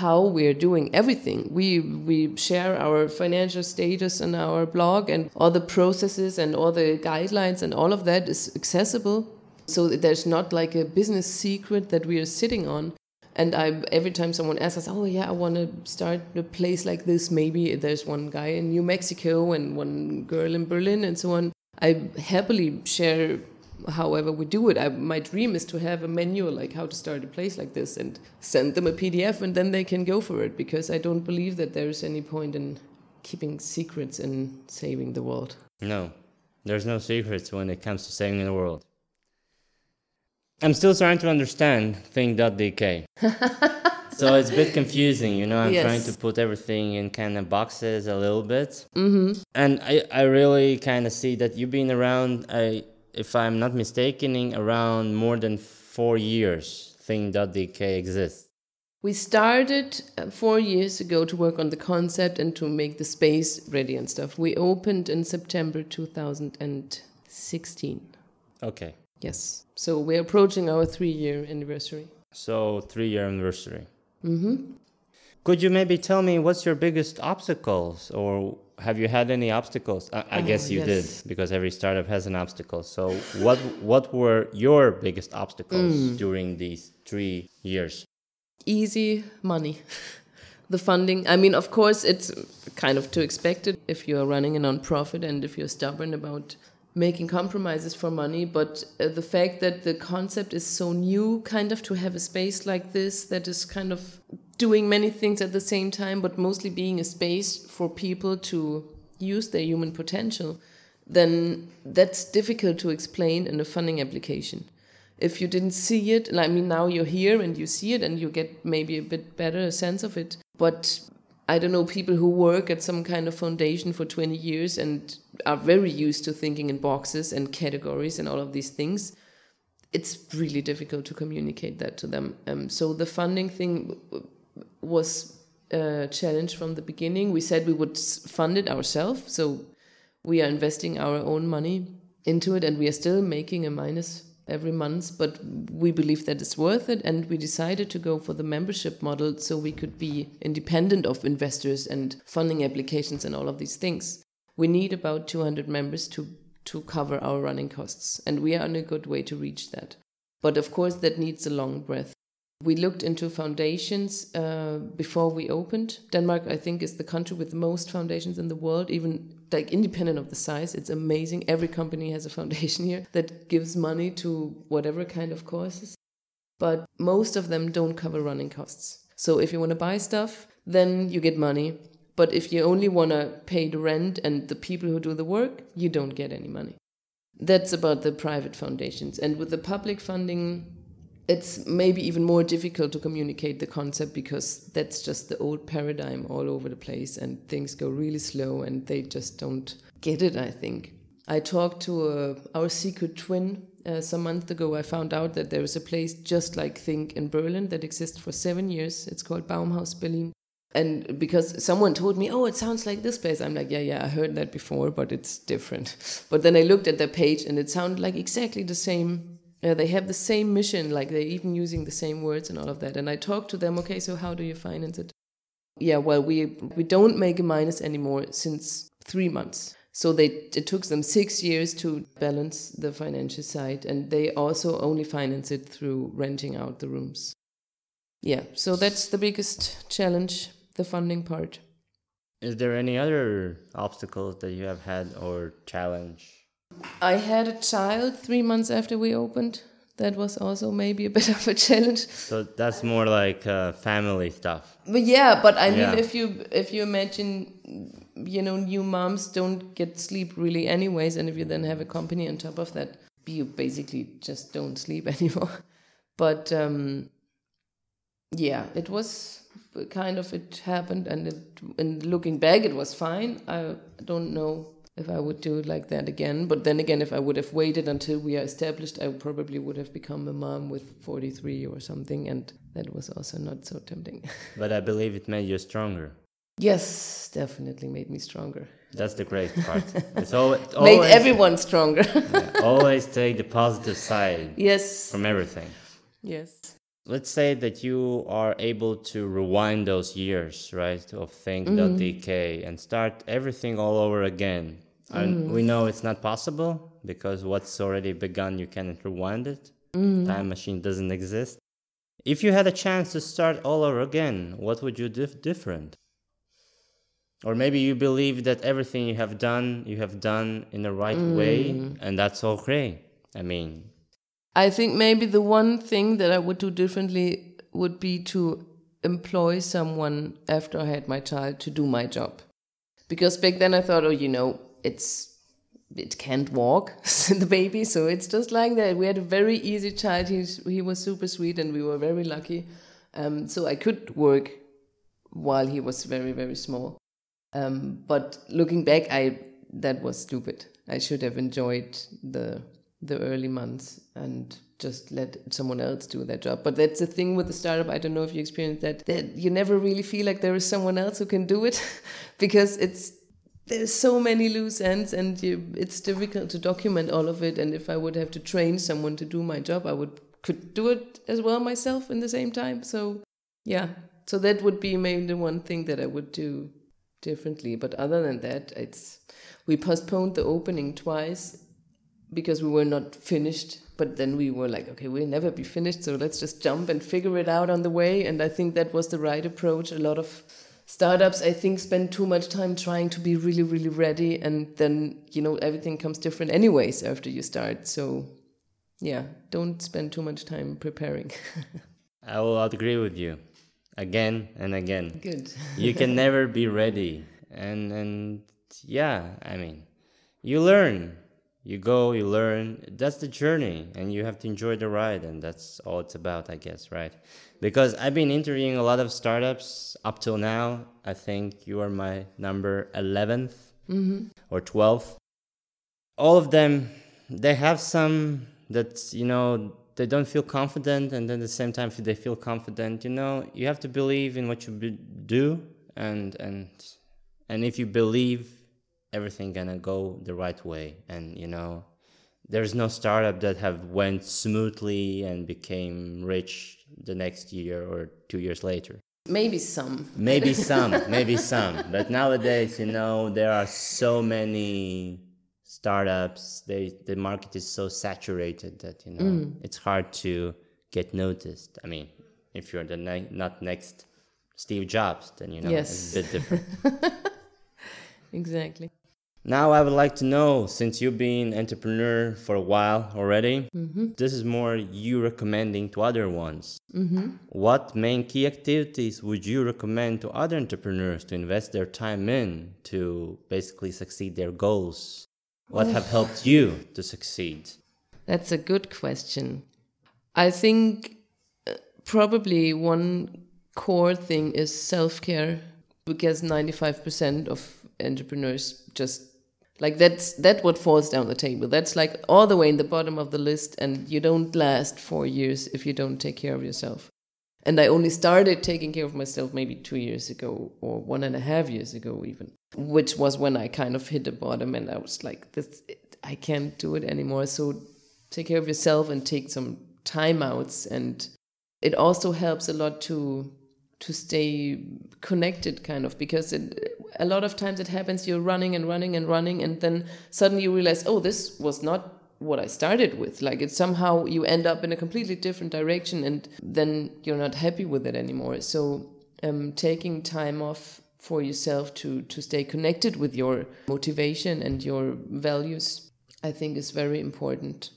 how we're doing everything. We we share our financial status on our blog and all the processes and all the guidelines and all of that is accessible so there's not like a business secret that we are sitting on. And I, every time someone asks us, oh yeah, I want to start a place like this, maybe there's one guy in New Mexico and one girl in Berlin and so on. I happily share however we do it. I, my dream is to have a manual like how to start a place like this and send them a PDF and then they can go for it because I don't believe that there's any point in keeping secrets and saving the world. No, there's no secrets when it comes to saving the world. I'm still trying to understand Think.dk. so it's a bit confusing, you know. I'm Yes. trying to put everything in kind of boxes a little bit. Mm-hmm. And I, I really kind of see that you've been around, I, if I'm not mistaken, in around more than four years. Think.dk exists. We started uh, four years ago to work on the concept and to make the space ready and stuff. We opened in September 2016. Okay. Yes. So we're approaching our three year anniversary. So three year anniversary. Mm-hmm. Could you maybe tell me what's your biggest obstacles, or have you had any obstacles? I, I Oh, guess you yes. did because every startup has an obstacle. So what what were your biggest obstacles Mm. during these three years? Easy money. the funding. I mean, of course, it's kind of to expect it if you're running a non-profit and if you're stubborn about making compromises for money. But uh, the fact that the concept is so new, kind of to have a space like this that is kind of doing many things at the same time, but mostly being a space for people to use their human potential, then that's difficult to explain in a funding application. If you didn't see it i mean now you're here and you see it and you get maybe a bit better sense of it but i don't know people who work at some kind of foundation for 20 years and are very used to thinking in boxes and categories and all of these things it's really difficult to communicate that to them. Um, so the funding thing was a challenge from the beginning. We said we would fund it ourselves so we are investing our own money into it and we are still making a minus every month but we believe that it's worth it and we decided to go for the membership model so we could be independent of investors and funding applications and all of these things. We need about 200 members to to cover our running costs and we are on a good way to reach that. But of course that needs a long breath we looked into foundations uh, before we opened. Denmark, I think, is the country with the most foundations in the world, even like independent of the size. It's amazing. Every company has a foundation here that gives money to whatever kind of causes. But most of them don't cover running costs. So if you want to buy stuff, then you get money. But if you only want to pay the rent and the people who do the work, you don't get any money. That's about the private foundations. And with the public funding, it's maybe even more difficult to communicate the concept because that's just the old paradigm all over the place and things go really slow and they just don't get it i think. I talked to uh, our secret twin uh, some months ago. I found out that there is a place just like think in berlin that exists for seven years. It's called baumhaus berlin. And because someone told me oh it sounds like this place i'm like yeah yeah i heard that before but it's different. But then i looked at their page and it sounded like exactly the same uh, they have the same mission, like they're even using the same words and all of that. And I talked to them, okay, so how do you finance it? Yeah, well, we we don't make a minus anymore since three months. So they it took them six years to balance the financial side, and they also only finance it through renting out the rooms. Yeah, so that's the biggest challenge, the funding part. Is there any other obstacles that you have had or challenge? I had a child three months after we opened. That was also maybe a bit of a challenge. So that's more like uh, family stuff. But yeah, but I mean, Yeah. if you if you imagine, you know, new moms don't get sleep really anyways, and if you then have a company on top of that, you basically just don't sleep anymore. But um, yeah, it was kind of it happened, and it, and looking back, it was fine. I don't know if I would do it like that again. But then again, if I would have waited until we are established, I probably would have become a mom with 43 or something, and that was also not so tempting. But I believe it made you stronger. Yes, definitely made me stronger. That's the great part. It's always, made always, everyone stronger. yeah, always take the positive side yes. from everything. Yes. Let's say that you are able to rewind those years, right, of think.dk mm-hmm. and start everything all over again. And mm. we know it's not possible because what's already begun, you cannot rewind it. Mm. Time machine doesn't exist. If you had a chance to start all over again, what would you do different? Or maybe you believe that everything you have done, you have done in the right way, mm. and that's okay. I mean, I think maybe the one thing that I would do differently would be to employ someone after I had my child to do my job. Because back then I thought, oh, you know, it's it can't walk, the baby, so it's just like that. We had a very easy child. He's, he was super sweet, and we were very lucky. Um, so I could work while he was very very small. Um, but looking back, I that was stupid. I should have enjoyed the the early months and just let someone else do their job. But that's the thing with the startup. I don't know if you experienced that. That you never really feel like there is someone else who can do it, because it's there's so many loose ends and you, it's difficult to document all of it. And if I would have to train someone to do my job, I would could do it as well myself in the same time. So yeah, so that would be maybe the one thing that I would do differently. But other than that, it's we postponed the opening twice because we were not finished. But then we were like, okay, we'll never be finished, so let's just jump and figure it out on the way. And I think that was the right approach. A lot of startups, I think, spend too much time trying to be really, really ready, and then you know everything comes different anyways after you start. So yeah, don't spend too much time preparing. I will agree with you again and again. Good. you can never be ready. And and yeah, I mean, you learn. You go, you learn. That's the journey and you have to enjoy the ride and that's all it's about, I guess, right? Because I've been interviewing a lot of startups up till now. I think you are my number 11th mm-hmm. or 12th. All of them they have some that, you know, they don't feel confident and then at the same time if they feel confident you know you have to believe in what you do and and and if you believe everything gonna go the right way. And you know there's no startup that have went smoothly and became rich the next year or two years later. Maybe some. Maybe some maybe some. But nowadays you know there are so many startups. They the market is so saturated that you know Mm. it's hard to get noticed. I mean if you're the ne- not next steve jobs then you know Yes. it's a bit different. Exactly. Now i would like to know since you've been entrepreneur for a while already Mm-hmm. this is more you recommending to other ones Mm-hmm. what main key activities would you recommend to other entrepreneurs to invest their time in to basically succeed their goals what have helped you to succeed That's a good question. I think uh, probably one core thing is self care because 95% of entrepreneurs just like that's that what falls down the table. That's like all the way in the bottom of the list and you don't last 4 years if you don't take care of yourself. And i only started taking care of myself maybe two years ago or one and a half years ago even which was when i kind of hit the bottom and i was like this i can't do it anymore. So take care of yourself and take some time outs and it also helps a lot to to stay connected kind of because it, a lot of times it happens you're running and running and running and then suddenly you realize oh this was not what i started with like it's somehow you end up in a completely different direction and then you're not happy with it anymore so um, taking time off for yourself to to stay connected with your motivation and your values i think is very important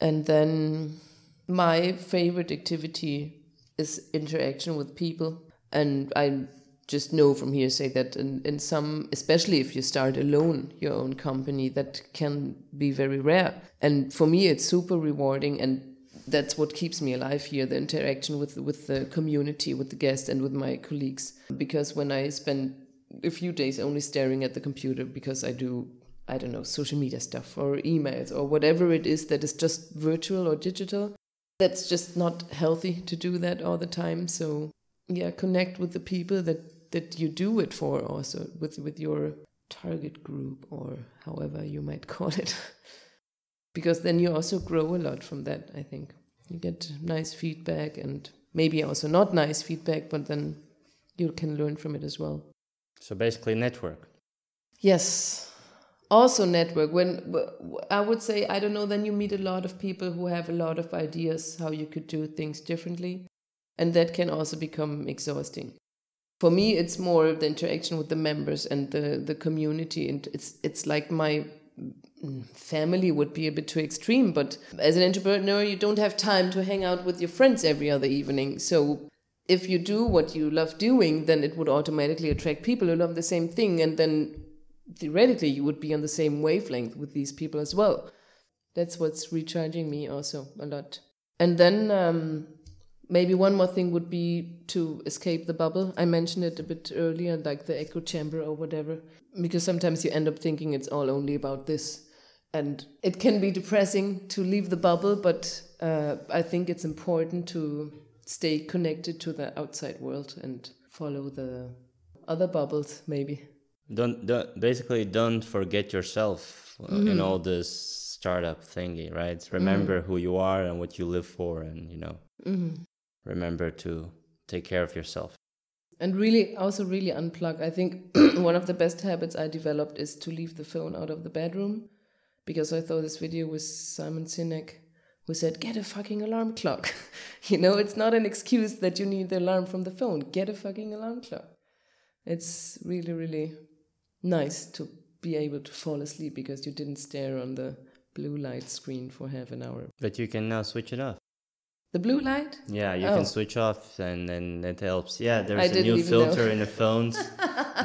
and then my favorite activity is interaction with people. And I just know from hearsay that in, in some, especially if you start alone your own company, that can be very rare. And for me, it's super rewarding. And that's what keeps me alive here the interaction with, with the community, with the guests, and with my colleagues. Because when I spend a few days only staring at the computer because I do I don't know, social media stuff or emails or whatever it is that is just virtual or digital. That's just not healthy to do that all the time. So yeah, connect with the people that, that you do it for also with with your target group or however you might call it. because then you also grow a lot from that, I think. You get nice feedback and maybe also not nice feedback, but then you can learn from it as well. so basically network Yes. Also, network. When i would say, I don't know, then you meet a lot of people who have a lot of ideas how you could do things differently. And that can also become exhausting. For me, it's more the interaction with the members and the, the community. And it's, it's like my mm, family would be a bit too extreme, but as an entrepreneur, you don't have time to hang out with your friends every other evening. So if you do what you love doing, then it would automatically attract people who love the same thing. And then theoretically, you would be on the same wavelength with these people as well. That's what's recharging me also a lot. And then um, maybe one more thing would be to escape the bubble. I mentioned it a bit earlier, like the echo chamber or whatever, because sometimes you end up thinking it's all only about this. And it can be depressing to leave the bubble, but uh, I think it's important to stay connected to the outside world and follow the other bubbles, maybe. Don't, don't basically don't forget yourself uh, in all this startup thingy, right? Remember who you are and what you live for, and you know, remember to take care of yourself. And really, also really unplug. I think one of the best habits I developed is to leave the phone out of the bedroom because I thought this video with Simon Sinek who said, Get a fucking alarm clock. you know, it's not an excuse that you need the alarm from the phone. Get a fucking alarm clock. It's really, really nice to be able to fall asleep because you didn't stare on the blue light screen for half an hour. But you can now switch it off. The blue light? Yeah, you Oh. can switch off, and then it helps. Yeah, there's a new even know. filter in the phones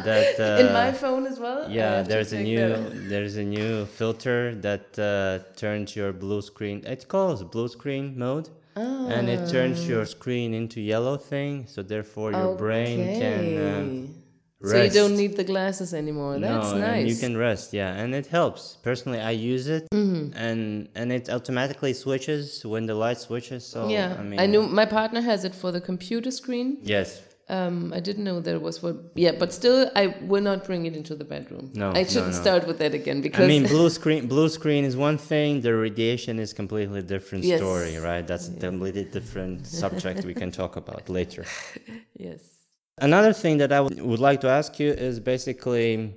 that. Uh, In my phone as well? Yeah, there's a new that there's a new filter that uh, turns your blue screen. It calls blue screen mode, and it turns your Ah. screen into yellow thing. So therefore, your brain can um, Okay. Rest. So you don't need the glasses anymore. That's no, nice. and you can rest. Yeah, and it helps. Personally, I use it, Mm-hmm. and and it automatically switches when the light switches. So yeah, I mean, I knew my partner has it for the computer screen. Yes, Um, I didn't know there was for yeah, but still, I will not bring it into the bedroom. No, I shouldn't no. start with that again because I mean, blue screen. Blue screen is one thing. The radiation is completely different Yes. story, right? That's a completely different subject we can talk about later. yes, Another thing that I would like to ask you is basically,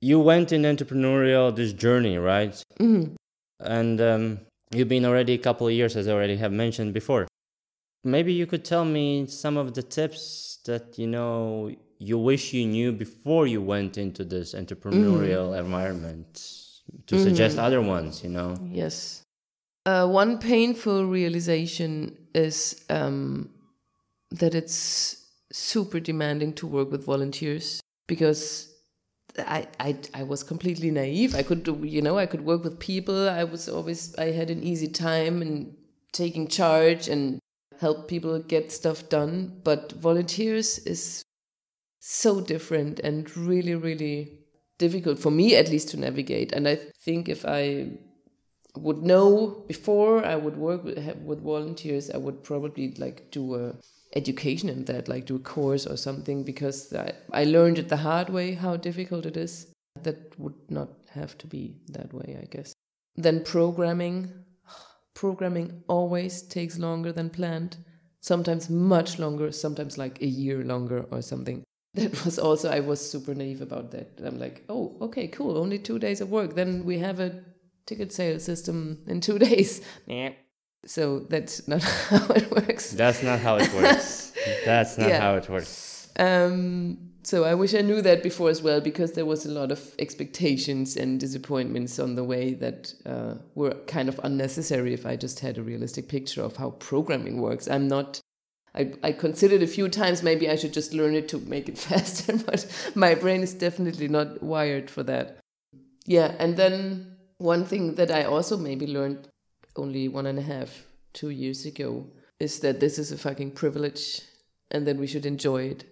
you went in entrepreneurial this journey, right? Mhm. And um, you've been already a couple of years, as I already have mentioned before. Maybe you could tell me some of the tips that you know you wish you knew before you went into this entrepreneurial environment to suggest other ones. You know. yes. Uh, one painful realization is um, that it's super demanding to work with volunteers because I, I I was completely naive. I could do you know I could work with people. I was always I had an easy time and taking charge and help people get stuff done. But volunteers is so different and really really difficult for me at least to navigate. And I think if I would know before I would work with, with volunteers, I would probably like do a education in that, like do a course or something, because I, I learned it the hard way how difficult it is. That would not have to be that way, I guess. Then programming. Programming always takes longer than planned. Sometimes much longer, sometimes like a year longer or something. That was also, I was super naive about that. I'm like, oh, okay, cool, only two days of work. Then we have a ticket sale system in two days. So that's not how it works. That's not how it works. That's not Yeah. how it works. Um, so I wish I knew that before as well, because there was a lot of expectations and disappointments on the way that uh, were kind of unnecessary if I just had a realistic picture of how programming works. I'm not. I, I considered a few times maybe I should just learn it to make it faster, but my brain is definitely not wired for that. Yeah, and then one thing that I also maybe learned only one and a half, two years ago is that this is a fucking privilege and that we should enjoy it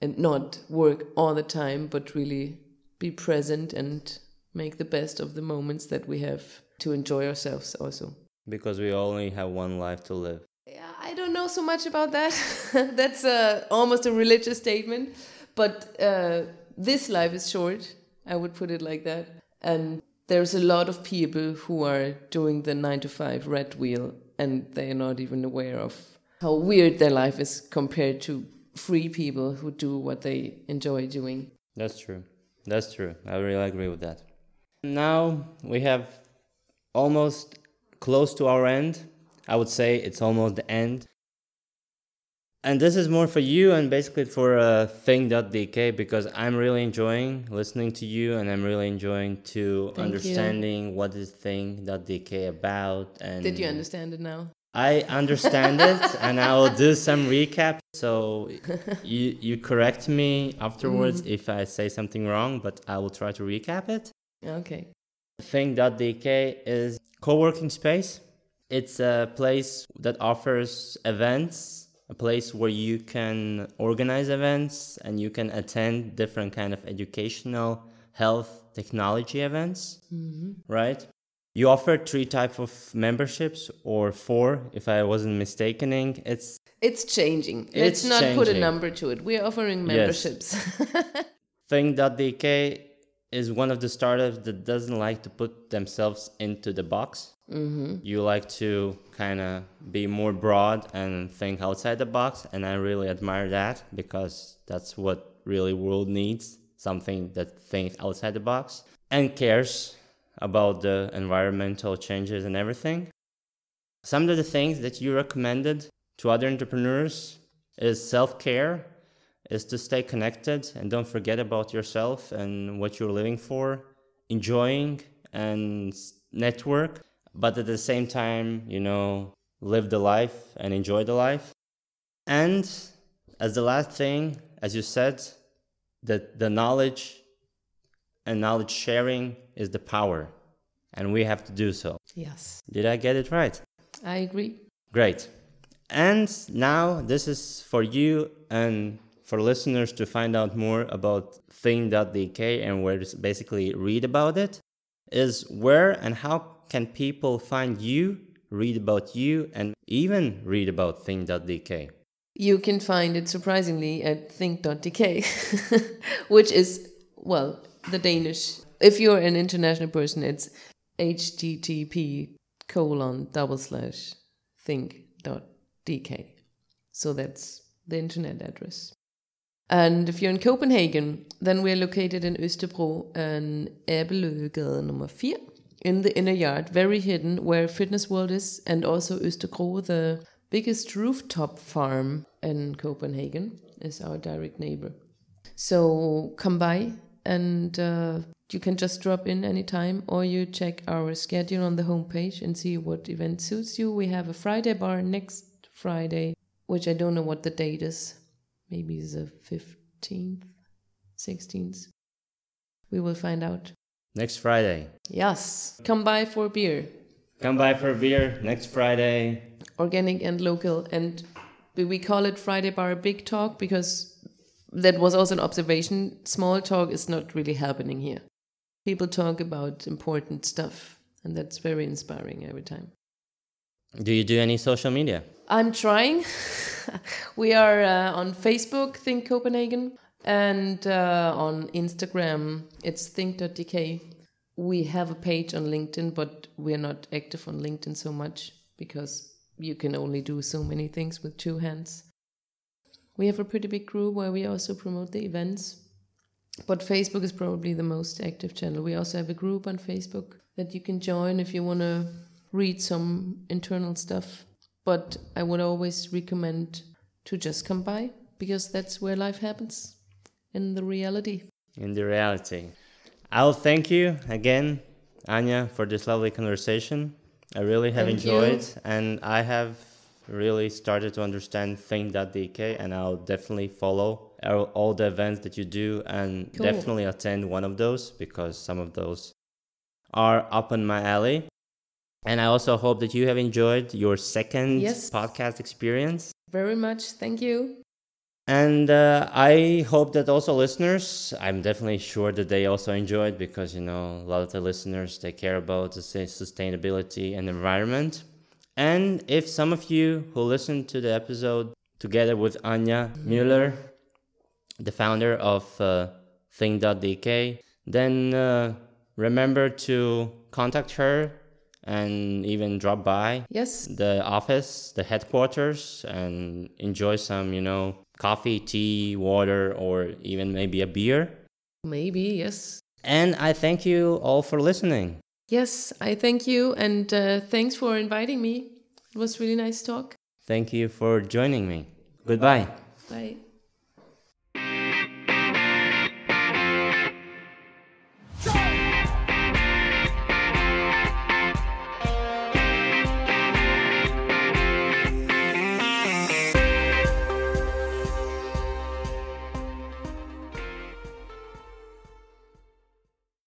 and not work all the time, but really be present and make the best of the moments that we have to enjoy ourselves also. Because we only have one life to live. Yeah, I don't know so much about that. That's uh, almost a religious statement. But uh, this life is short, I would put it like that. And there's a lot of people who are doing the nine to five red wheel and they are not even aware of how weird their life is compared to free people who do what they enjoy doing. That's true. That's true. I really agree with that. Now we have almost close to our end. I would say it's almost the end. And this is more for you and basically for uh, Think.dk because I'm really enjoying listening to you and I'm really enjoying to Thank understanding what is Think.dk about. And Did you understand it now? I understand it and I will do some recap. So you you correct me afterwards Mm-hmm. if I say something wrong, but I will try to recap it. Okay. Think.dk is co-working space. It's a place that offers events, a place where you can organize events and you can attend different kind of educational, health, technology events, mm-hmm. right? You offer three type of memberships or four, if I wasn't mistaken. It's It's changing. It's Let's not put a number to it. We're offering memberships. Think.dk is one of the startups that doesn't like to put themselves into the box. Mm-hmm. You like to kind of be more broad and think outside the box, and I really admire that because that's what really world needs something that thinks outside the box and cares about the environmental changes and everything. Some of the things that you recommended to other entrepreneurs is self-care is to stay connected and don't forget about yourself and what you're living for, enjoying and network, but at the same time, you know, live the life and enjoy the life. And as the last thing, as you said, that the knowledge and knowledge sharing is the power, and we have to do so. yes. Did I get it right? I agree. Great. And now this is for you and for listeners to find out more about think.dk and where to basically read about it is where and how can people find you, read about you, and even read about think.dk? You can find it surprisingly at think.dk, which is, well, the Danish. If you're an international person, it's http colon double slash think.dk. So that's the internet address. And if you're in Copenhagen, then we're located in Østerbro and Æbeløgade number 4 in the inner yard, very hidden where Fitness World is, and also ØsterGRO, the biggest rooftop farm in Copenhagen, is our direct neighbor. So come by and uh, you can just drop in anytime or you check our schedule on the homepage and see what event suits you. We have a Friday bar next Friday, which I don't know what the date is. Maybe the 15th, 16th. We will find out. Next Friday. Yes, come by for beer, Come by for beer next Friday. organic and local. And we- we call it Friday Bar Big Talk because that was also an observation. Small talk is not really happening here. People talk about important stuff, and that's very inspiring every time. Do you do any social media? I'm trying. we are uh, on Facebook, Think Copenhagen, and uh, on Instagram, it's think.dk. We have a page on LinkedIn, but we're not active on LinkedIn so much because you can only do so many things with two hands. We have a pretty big group where we also promote the events, but Facebook is probably the most active channel. We also have a group on Facebook that you can join if you want to read some internal stuff. But I would always recommend to just come by because that's where life happens in the reality. in the reality. I'll thank you again, Anya, for this lovely conversation. I really have Thank you. enjoyed, and I have really started to understand Think.dk, and I'll definitely follow all- all the events that you do, and Cool. definitely attend one of those because some of those are up in my alley. And I also hope that you have enjoyed your second Yes. podcast experience. Very much. Thank you. And uh, I hope that also listeners, I'm definitely sure that they also enjoyed because, you know, a lot of the listeners, they care about the sustainability and environment. And if some of you who listened to the episode together with Anya Mueller, the founder of uh, Think.dk, then uh, remember to contact her and even drop by Yes. the office, the headquarters, and enjoy some, you know, coffee, tea, water, or even maybe a beer. Maybe. Yes. And I thank you all for listening. Yes. I thank you. And uh, thanks for inviting me. It was really nice talk. Thank you for joining me. Goodbye. Bye.